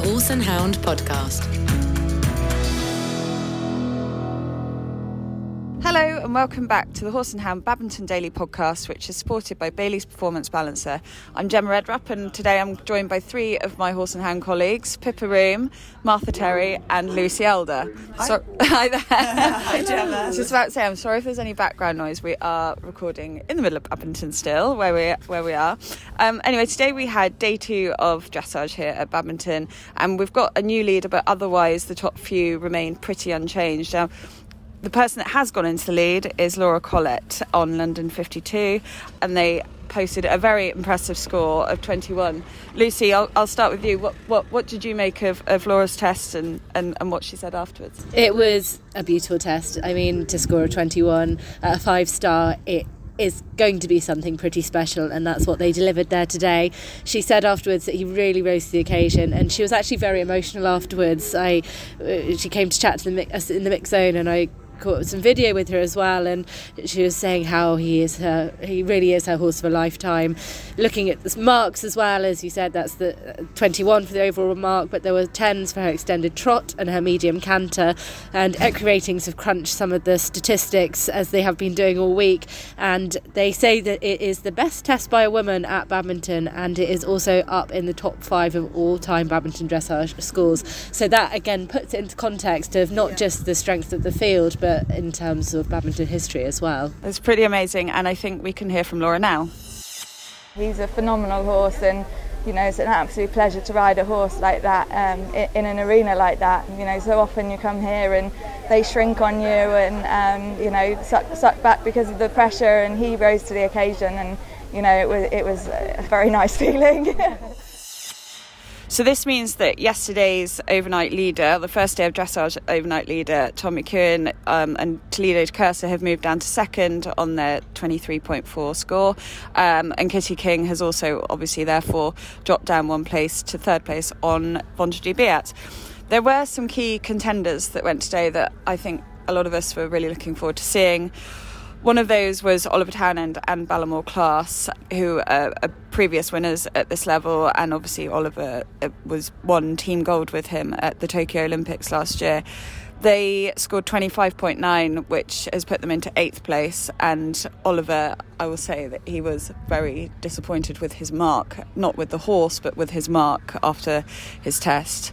the Horse and Hound podcast. And welcome back to the Horse and Hound Badminton Daily podcast, which is supported by Bailey's Performance Balancer. I'm Gemma Redrup, and today I'm joined by three of my Horse and Hound colleagues: Pippa Roome, Martha Terry, and Lucy Elder. Hi. So, hi there. Hi, Gemma. Just about to say, I'm sorry if there's any background noise. We are recording in the middle of Badminton still, where we where we are. Um, anyway, today we had day two of dressage here at Badminton, and we've got a new leader, but otherwise the top few remain pretty unchanged. Now, the person that has gone into the lead is Laura Collett on London 52, and they posted a very impressive score of 21. Lucy, I'll, I'll start with you. What, what, what did you make of, of Laura's test and, and, and what she said afterwards? It was a beautiful test. I mean, to score a 21 at a five star, it is going to be something pretty special, and that's what they delivered there today. She said afterwards that he really rose to the occasion, and she was actually very emotional afterwards. I, uh, she came to chat to the mix, in the mix zone, and I caught some video with her as well and she was saying how he is her he really is her horse of a lifetime. Looking at the marks as well as you said that's the uh, 21 for the overall mark but there were 10s for her extended trot and her medium canter and equiratings have crunched some of the statistics as they have been doing all week and they say that it is the best test by a woman at badminton and it is also up in the top five of all time badminton dressage scores. So that again puts it into context of not just the strength of the field but but in terms of badminton history as well. It's pretty amazing, and I think we can hear from Laura now. He's a phenomenal horse, and you know it's an absolute pleasure to ride a horse like that um, in, an arena like that. You know, so often you come here and they shrink on you, and um, you know suck, suck back because of the pressure, and he rose to the occasion, and you know it was it was a very nice feeling. So this means that yesterday's overnight leader, the first day of dressage overnight leader, Tom McEwen um, and Toledo Cursa have moved down to second on their 23.4 score. Um, and Kitty King has also obviously therefore dropped down one place to third place on Vendredi Biats. There were some key contenders that went today that I think a lot of us were really looking forward to seeing. One of those was Oliver Townend and Ballaghmor Class, who are, are, previous winners at this level, and obviously Oliver uh, was won team gold with him at the Tokyo Olympics last year. They scored 25.9, which has put them into eighth place. And Oliver, I will say that he was very disappointed with his mark, not with the horse, but with his mark after his test.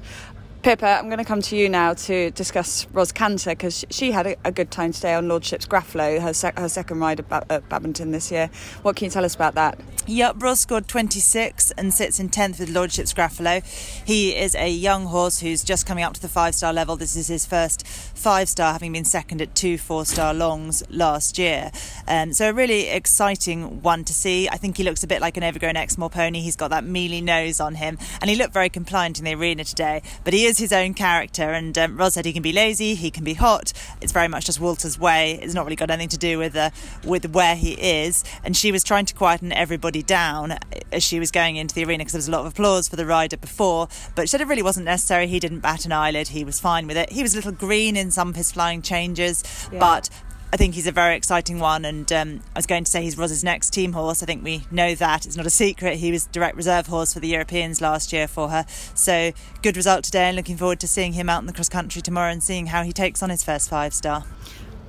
Pippa, I'm going to come to you now to discuss Ros Canter because she had a, a, good time today on Lordship's Graffalo, her, sec- her second ride at, at Badminton this year. What can you tell us about that? Yep, Ros scored 26 and sits in 10th with Lordship's Graffalo. He is a young horse who's just coming up to the five star level. This is his first five star, having been second at two four star longs last year. Um, so, a really exciting one to see. I think he looks a bit like an overgrown Exmoor pony. He's got that mealy nose on him, and he looked very compliant in the arena today, but he is is his own character. And um, Ros said he can be lazy, he can be hot. It's very much just Walter's way. It's not really got anything to do with uh, with where he is. And she was trying to quieten everybody down as she was going into the arena because there was a lot of applause for the rider before. But she said it really wasn't necessary. He didn't bat an eyelid. He was fine with it. He was a little green in some of his flying changes, yeah. but I think he's a very exciting one, and um, I was going to say he's Ros's next team horse. I think we know that it's not a secret. He was direct reserve horse for the Europeans last year for her. So good result today, and looking forward to seeing him out in the cross country tomorrow and seeing how he takes on his first five star.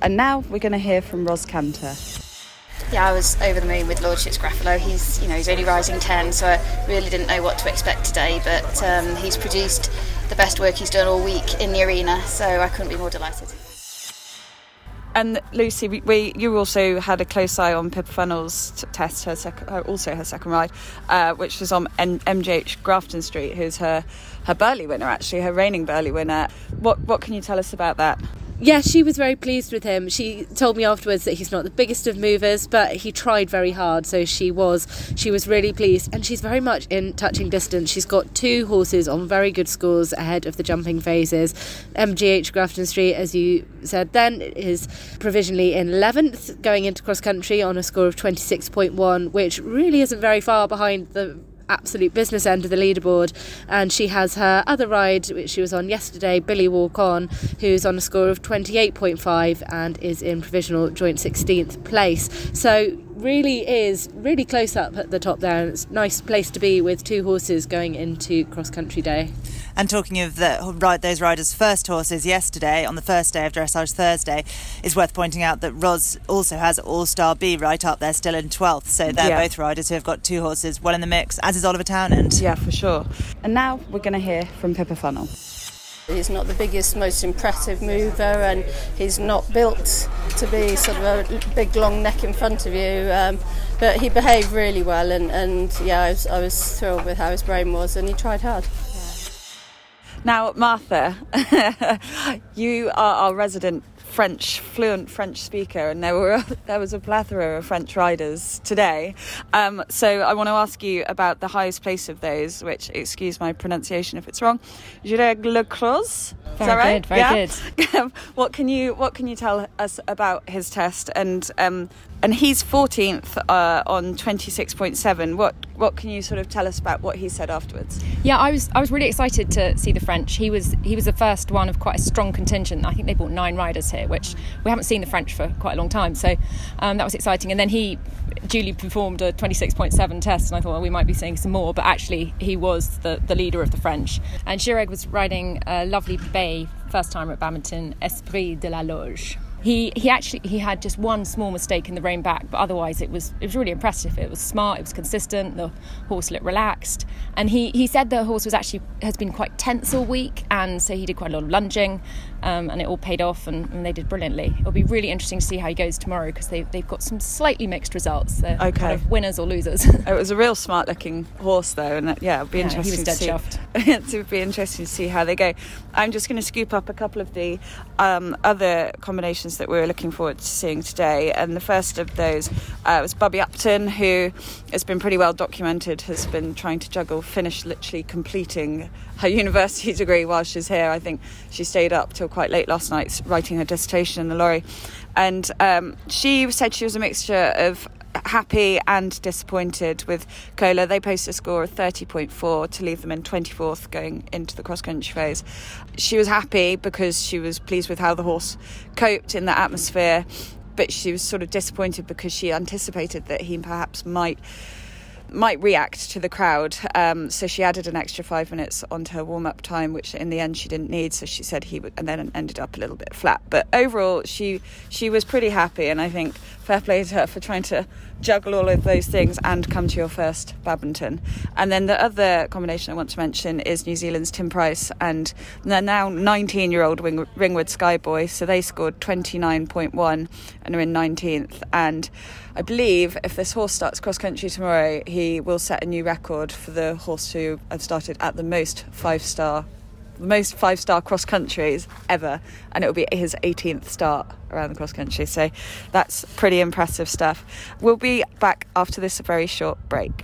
And now we're going to hear from Ros Canter. Yeah, I was over the moon with Lordship's Graffalo. He's, you know, he's only rising 10, so I really didn't know what to expect today. But um, he's produced the best work he's done all week in the arena, so I couldn't be more delighted. And Lucy, we, we, you also had a close eye on Pippa Funnell's t- test, her, sec- also her second ride, uh, which was on MGH Grafton Street, who's her her Burghley winner, actually, her reigning Burghley winner. What what can you tell us about that? Yeah, she was very pleased with him. She told me afterwards that he's not the biggest of movers, but he tried very hard. So she was she was really pleased, and she's very much in touching distance. She's got two horses on very good scores ahead of the jumping phases. MGH Grafton Street, as you said, then is provisionally in 11th, going into cross country on a score of 26.1, which really isn't very far behind the absolute business end of the leaderboard. And she has her other ride, which she was on yesterday, Billy Walk On, who's on a score of 28.5 and is in provisional joint 16th place. So really is really close up at the top there. And it's a nice place to be with two horses going into cross country day. And talking of the ride those riders' first horses yesterday on the first day of dressage Thursday, is worth pointing out that Ros also has All Star B right up there, still in twelfth. So they're Yeah. both riders who have got two horses well in the mix, as is Oliver Townend. Yeah, for sure. And now we're going to hear from Pippa Funnell. He's not the biggest, most impressive mover, and he's not built to be sort of a big, long neck in front of you. Um, but he behaved really well, and, and yeah, I was, I was thrilled with how his brain was, and he tried hard. Now, Martha, you are our resident French, fluent French speaker, and there were there was a plethora of French riders today. Um, so I want to ask you about the highest place of those, which, excuse my pronunciation if it's wrong, Gireg Le Croix. Is Very that right? good, very Yeah? what can you What can you tell us about his test? And um, and he's 14th uh, on 26.7. What What can you sort of tell us about what he said afterwards? Yeah, I was I was really excited to see the French. He was he was the first one of quite a strong contingent. I think they brought nine riders here, which we haven't seen the French for quite a long time. So um, that was exciting. And then he duly performed a 26.7 test, and I thought well, we might be seeing some more. But actually, he was the, the leader of the French. And Gireg was riding a lovely bay first time at Badminton, Aisprit de la Loge. He, he actually he had just one small mistake in the rein back, but otherwise it was it was really impressive. It was smart, it was consistent. The horse looked relaxed, and he, he said the horse was actually has been quite tense all week, and so he did quite a lot of lunging, um, and it all paid off, and, and they did brilliantly. It'll be really interesting to see how he goes tomorrow because they they've got some slightly mixed results. They're Okay. kind of winners or losers. It was a real smart looking horse, though, and uh, yeah, it'd be Yeah, he was interesting dead to see. it would be interesting to see how they go. I'm just going to scoop up a couple of the um, other combinations that we were looking forward to seeing today, and the first of those uh, was Bubby Upton, who has been pretty well documented, has been trying to juggle finish literally completing her university degree while she's here. I think she stayed up till quite late last night writing her dissertation in the lorry, and um, she said she was a mixture of happy and disappointed with Cola. They posted a score of 30.4 to leave them in 24th going into the cross country phase. She was happy because she was pleased with how the horse coped in the atmosphere, but she was sort of disappointed because she anticipated that he perhaps might might react to the crowd. Um, so she added an extra five minutes onto her warm up time, which in the end she didn't need. So she said he would, and then ended up a little bit flat. But overall, she she was pretty happy, and I think fair play to her for trying to juggle all of those things and come to your first badminton. And then the other combination I want to mention is New Zealand's Tim Price and the now 19 year old Ring- Ringwood Skyboy. So they scored 29.1 and are in 19th. And I believe if this horse starts cross country tomorrow, he will set a new record for the horse to have started at the most five star. Most five star cross countries ever, and it will be his 18th start around the cross country. So that's pretty impressive stuff. We'll be back after this very short break.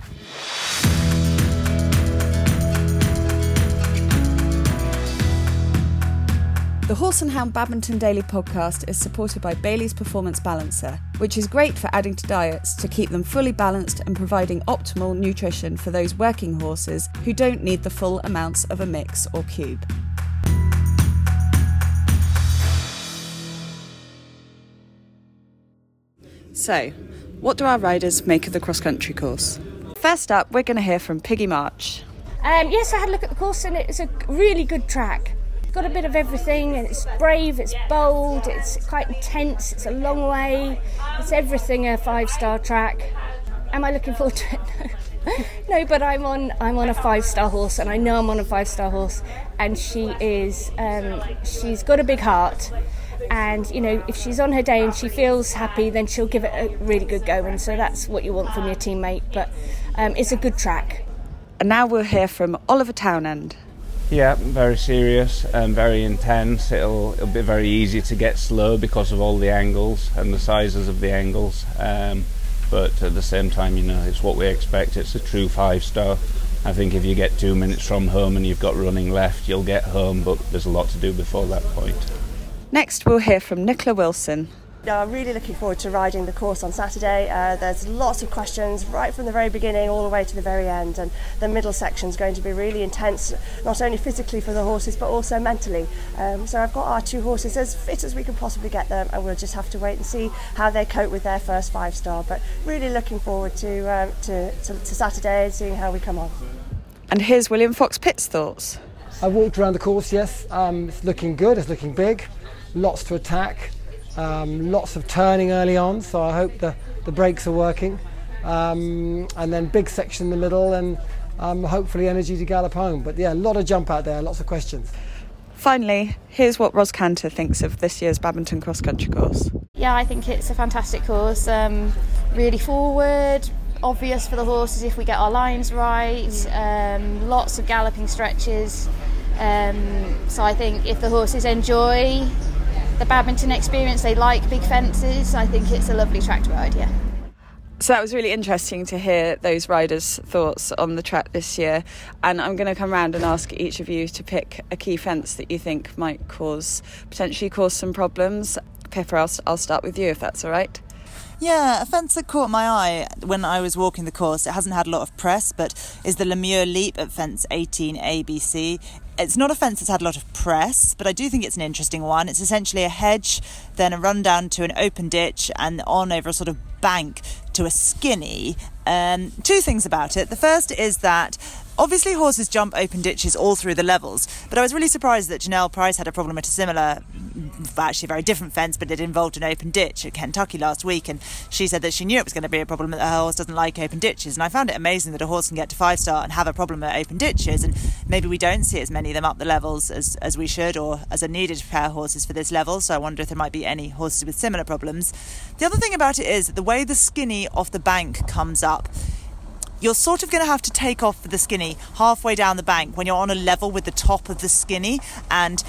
The Horse and Hound Badminton Daily podcast is supported by Bailey's Performance Balancer, which is great for adding to diets to keep them fully balanced and providing optimal nutrition for those working horses who don't need the full amounts of a mix or cube. So, what do our riders make of the cross country course? First up, we're going to hear from Piggy March. Um, yes, I had a look at the course and it's a really good track. Got a bit of everything and it's brave, it's bold, it's quite intense, it's a long way, it's everything a five star track. Am I looking forward to it? No. but I'm on I'm on a five star horse and I know I'm on a five star horse and she is um, she's got a big heart and you know if she's on her day and she feels happy then she'll give it a really good go and so that's what you want from your teammate but um, it's a good track. And now we'll hear from Oliver Townend. Yeah, very serious and very intense. It'll it'll be very easy to get slow because of all the angles and the sizes of the angles. Um, but at the same time, you know, it's what we expect. It's a true five star. I think if you get two minutes from home and you've got running left, you'll get home. But there's a lot to do before that point. Next, we'll hear from Nicola Wilson. Yeah, I'm really looking forward to riding the course on Saturday. Uh, there's lots of questions right from the very beginning all the way to the very end, and the middle section is going to be really intense, not only physically for the horses but also mentally. Um, so I've got our two horses as fit as we can possibly get them, and we'll just have to wait and see how they cope with their first five star. But really looking forward to um, to, to, to Saturday and seeing how we come on. And here's William Fox Pitt's thoughts. I walked around the course, yes. Um, it's looking good, it's looking big, lots to attack. Um, lots of turning early on, so I hope the, the brakes are working. Um, and then big section in the middle, and um, hopefully energy to gallop home. But yeah, a lot of jump out there, lots of questions. Finally, here's what Ros Canter thinks of this year's Badminton cross country course. Yeah, I think it's a fantastic course. Um, really forward, obvious for the horses if we get our lines right. Um, lots of galloping stretches. Um, so I think if the horses enjoy the badminton experience. They like big fences. I think it's a lovely track to ride, yeah. So that was really interesting to hear those riders' thoughts on the track this year. And I'm going to come round and ask each of you to pick a key fence that you think might cause potentially cause some problems. Pippa, I'll, I'll start with you if that's all right. Yeah, a fence that caught my eye when I was walking the course, it hasn't had a lot of press, but is the LeMieux Leap at fence 18 ABC. It's not a fence that's had a lot of press, but I do think it's an interesting one. It's essentially a hedge, then a run down to an open ditch, and on over a sort of bank to a skinny. Um, two things about it. The first is that Obviously, horses jump open ditches all through the levels, but I was really surprised that Jonelle Price had a problem at a similar, actually very different fence, but it involved an open ditch at Kentucky last week, and she said that she knew it was going to be a problem that her horse doesn't like open ditches. And I found it amazing that a horse can get to five star and have a problem at open ditches, and maybe we don't see as many of them up the levels as, as we should or as are needed to prepare horses for this level. So I wonder if there might be any horses with similar problems. The other thing about it is the way the skinny off the bank comes up you're sort of going to have to take off for the skinny halfway down the bank when you're on a level with the top of the skinny. And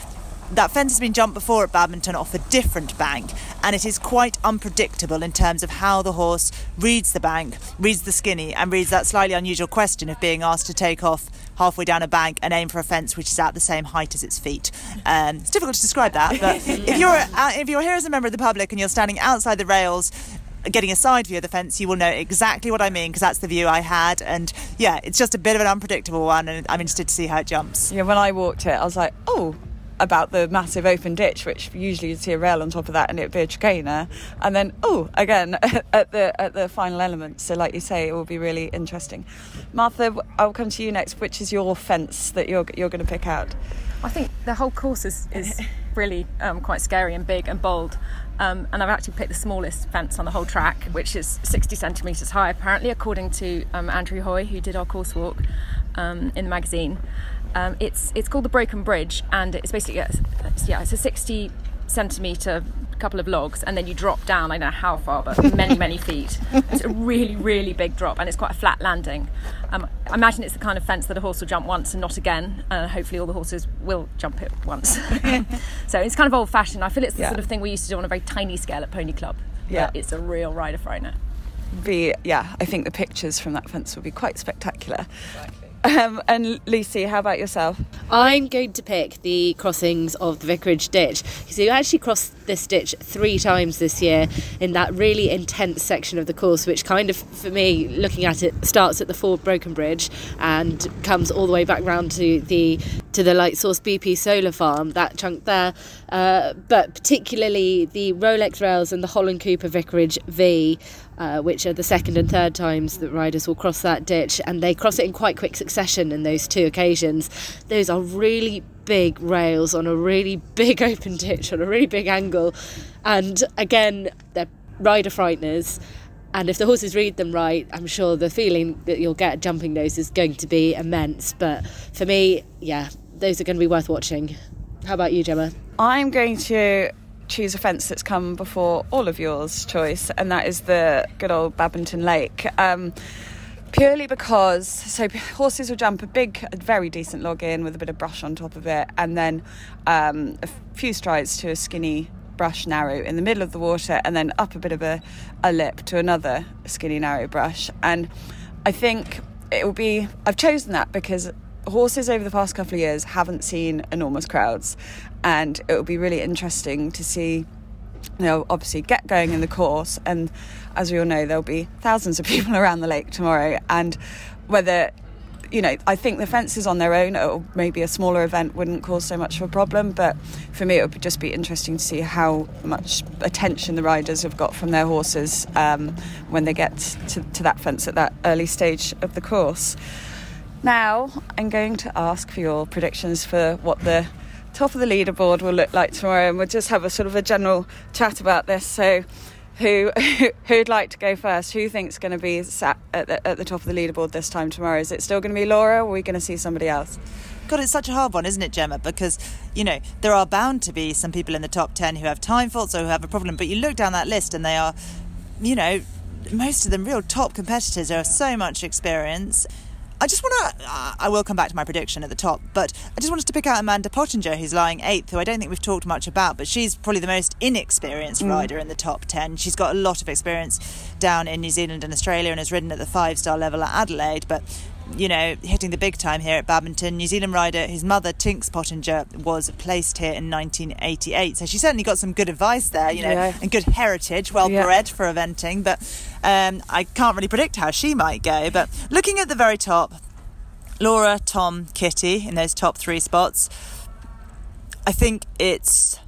that fence has been jumped before at badminton off a different bank and it is quite unpredictable in terms of how the horse reads the bank reads the skinny and reads that slightly unusual question of being asked to take off halfway down a bank and aim for a fence which is at the same height as its feet. Um, it's difficult to describe that but if you're uh, if you're here as a member of the public and you're standing outside the rails getting a side view of the fence, you will know exactly what I mean because that's the view I had. And yeah, it's just a bit of an unpredictable one, and I'm interested to see how it jumps. Yeah, when I walked it, I was like, oh, about the massive open ditch, which usually you'd see a rail on top of that and it'd be a chicane. And then, oh, again at the at the final element. So, like you say, it will be really interesting. Martha, I'll come to you next. Which is your fence that you're you're going to pick out? I think the whole course is is really um, quite scary and big and bold. Um, and I've actually picked the smallest fence on the whole track, which is 60 centimetres high, apparently, according to um, Andrew Hoy, who did our course walk um, in the magazine. Um, it's it's called the Broken Bridge, and it's basically yeah, it's a 60 centimetre couple of logs and then you drop down I don't know how far but many many feet. It's a really really big drop and it's quite a flat landing. Um, I imagine it's the kind of fence that a horse will jump once and not again uh, hopefully all the horses will jump it once. So it's kind of old fashioned I feel it's the yeah. sort of thing we used to do on a very tiny scale at Pony Club yeah. it's a real rider frightener be yeah I think the pictures from that fence will be quite spectacular. Exactly. Um, and Lucy, how about yourself? I'm going to pick the crossings of the Vicarage Ditch. So you actually cross this ditch three times this year in that really intense section of the course, which kind of, for me, looking at it, starts at the Ford Broken Bridge and comes all the way back round to the to the Lightsource BP solar farm. That chunk there, uh, but particularly the Rolex rails and the Holland Cooper Vicarage V uh, which are the second and third times that riders will cross that ditch, and they cross it in quite quick succession in those two occasions. Those are really big rails on a really big open ditch on a really big angle, and again, they're rider frighteners. And if the horses read them right, I'm sure the feeling that you'll get jumping those is going to be immense. But for me, yeah, those are going to be worth watching. How about you, Gemma? I'm going to choose a fence that's come before all of yours choice, and that is the good old Badminton Lake. Um, purely because so horses will jump a big, a very decent log in with a bit of brush on top of it, and then um, a few strides to a skinny brush narrow in the middle of the water, and then up a bit of a, a lip to another skinny narrow brush. And I think it will be. I've chosen that because horses over the past couple of years haven't seen enormous crowds, and it will be really interesting to see they'll obviously get going in the course, and as we all know, there'll be thousands of people around the lake tomorrow, and whether you know, I think the fences on their own, or maybe a smaller event, wouldn't cause so much of a problem. But for me, it would just be interesting to see how much attention the riders have got from their horses um, when they get to, to that fence at that early stage of the course. Now, I'm going to ask for your predictions for what the top of the leaderboard will look like tomorrow, and we'll just have a sort of a general chat about this. So, who who'd like to go first? Who thinks going to be sat at the, at the top of the leaderboard this time tomorrow? Is it still going to be Laura, or are we going to see somebody else? God, it's such a hard one, isn't it, Gemma? Because, you know, there are bound to be some people in the top 10 who have time faults or who have a problem, but you look down that list and they are, you know, most of them real top competitors. There are so much experience. I just want to, uh, I will come back to my prediction at the top, but I just wanted to pick out Amanda Pottinger, who's lying eighth, who I don't think we've talked much about, but she's probably the most inexperienced mm. rider in the top 10. She's got a lot of experience down in New Zealand and Australia and has ridden at the five star level at Adelaide, but you know, hitting the big time here at Badminton. New Zealand rider, his mother, Tinks Pottinger, was placed here in 1988. So she certainly got some good advice there, you know, yeah. and good heritage, well yeah. bred for eventing. But um, I can't really predict how she might go. But looking at the very top, Laura, Tom, Kitty in those top three spots, I think it's.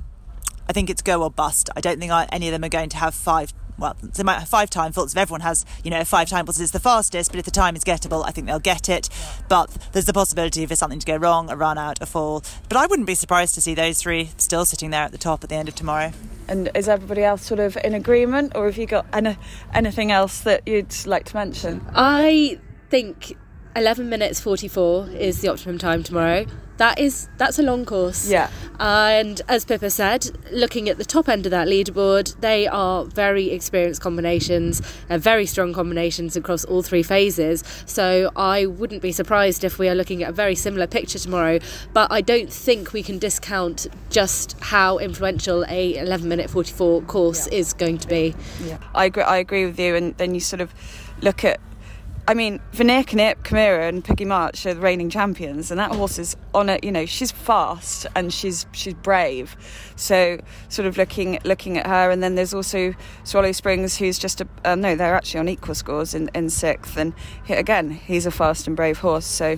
I think it's go or bust. I don't think I, any of them are going to have five well, they might have five time faults. If everyone has, you know, five time faults is the fastest, but if the time is gettable, I think they'll get it. But there's the possibility for something to go wrong, a run out, a fall. But I wouldn't be surprised to see those three still sitting there at the top at the end of tomorrow. And is everybody else sort of in agreement, or have you got any, anything else that you'd like to mention? I think 11 minutes 44 is the optimum time tomorrow that is that's a long course. Yeah. And as Pippa said, looking at the top end of that leaderboard, they are very experienced combinations, uh, very strong combinations across all three phases. So I wouldn't be surprised if we are looking at a very similar picture tomorrow. But I don't think we can discount just how influential a 11 minute 44 course yeah. is going to be. Yeah. I agree. I agree with you. And then you sort of look at I mean, Vanir Knip, Kamira, and Piggy March are the reigning champions, and that horse is on it. You know, she's fast and she's she's brave. So, sort of looking looking at her, and then there's also Swallow Springs, who's just a uh, no, they're actually on equal scores in, in sixth, and he, again, he's a fast and brave horse. So.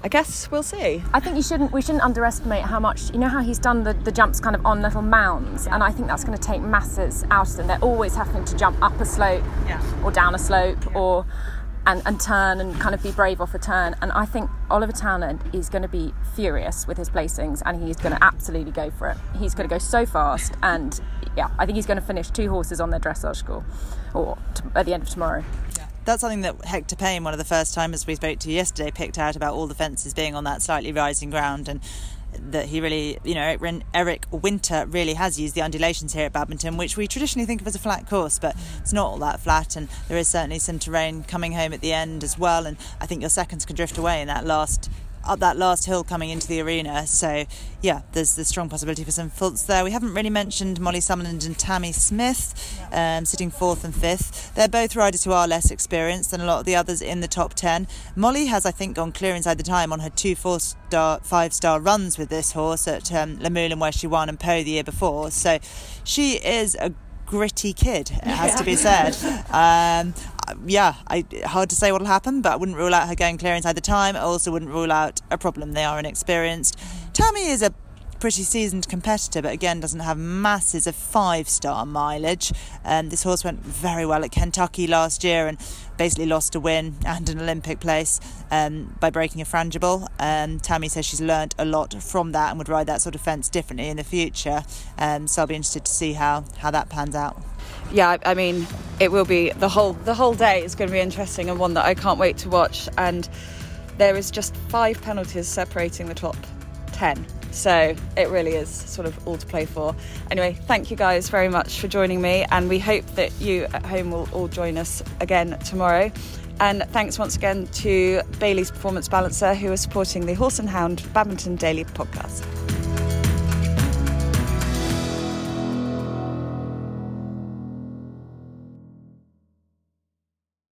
I guess we'll see. I think you shouldn't. We shouldn't underestimate how much. You know how he's done the, the jumps kind of on little mounds, yeah. and I think that's going to take masses out of them. They're always having to jump up a slope yeah. or down a slope yeah. or and, and turn and kind of be brave off a turn. And I think Oliver Townend is going to be furious with his placings and he's going to absolutely go for it. He's going to go so fast. And yeah, I think he's going to finish two horses on their dressage score or t- at the end of tomorrow that's something that Hector Payne, one of the first timers we spoke to yesterday, picked out about all the fences being on that slightly rising ground. And that he really, you know, Eric Winter really has used the undulations here at Badminton, which we traditionally think of as a flat course, but it's not all that flat, and there is certainly some terrain coming home at the end as well. And I think your seconds can drift away in that last up that last hill coming into the arena. So, yeah, there's the strong possibility for some faults there. We haven't really mentioned Molly Summerland and Tamie Smith, um, sitting fourth and fifth. They're both riders who are less experienced than a lot of the others in the top 10. Molly has, I think, gone clear inside the time on her two four star, five star runs with this horse at um, Luhmühlen, where she won, and Pau the year before. So, she is a gritty kid, it has to be said. Um, yeah, I, hard to say what'll happen, but I wouldn't rule out her going clear inside the time. I also wouldn't rule out a problem. They are inexperienced. Tamie is a pretty seasoned competitor, but again doesn't have masses of five star mileage. Um, this horse went very well at Kentucky last year and basically lost a win and an Olympic place um, by breaking a frangible. Um, Tamie says she's learnt a lot from that and would ride that sort of fence differently in the future. Um, so I'll be interested to see how, how that pans out. Yeah, I mean, it will be the whole the whole day is going to be interesting and one that I can't wait to watch. And there is just five penalties separating the top ten so it really is sort of all to play for. Anyway, thank you guys very much for joining me, and we hope that you at home will all join us again tomorrow. And thanks once again to Bailey's Performance Balancer, who is supporting the Horse and Hound Badminton Daily podcast.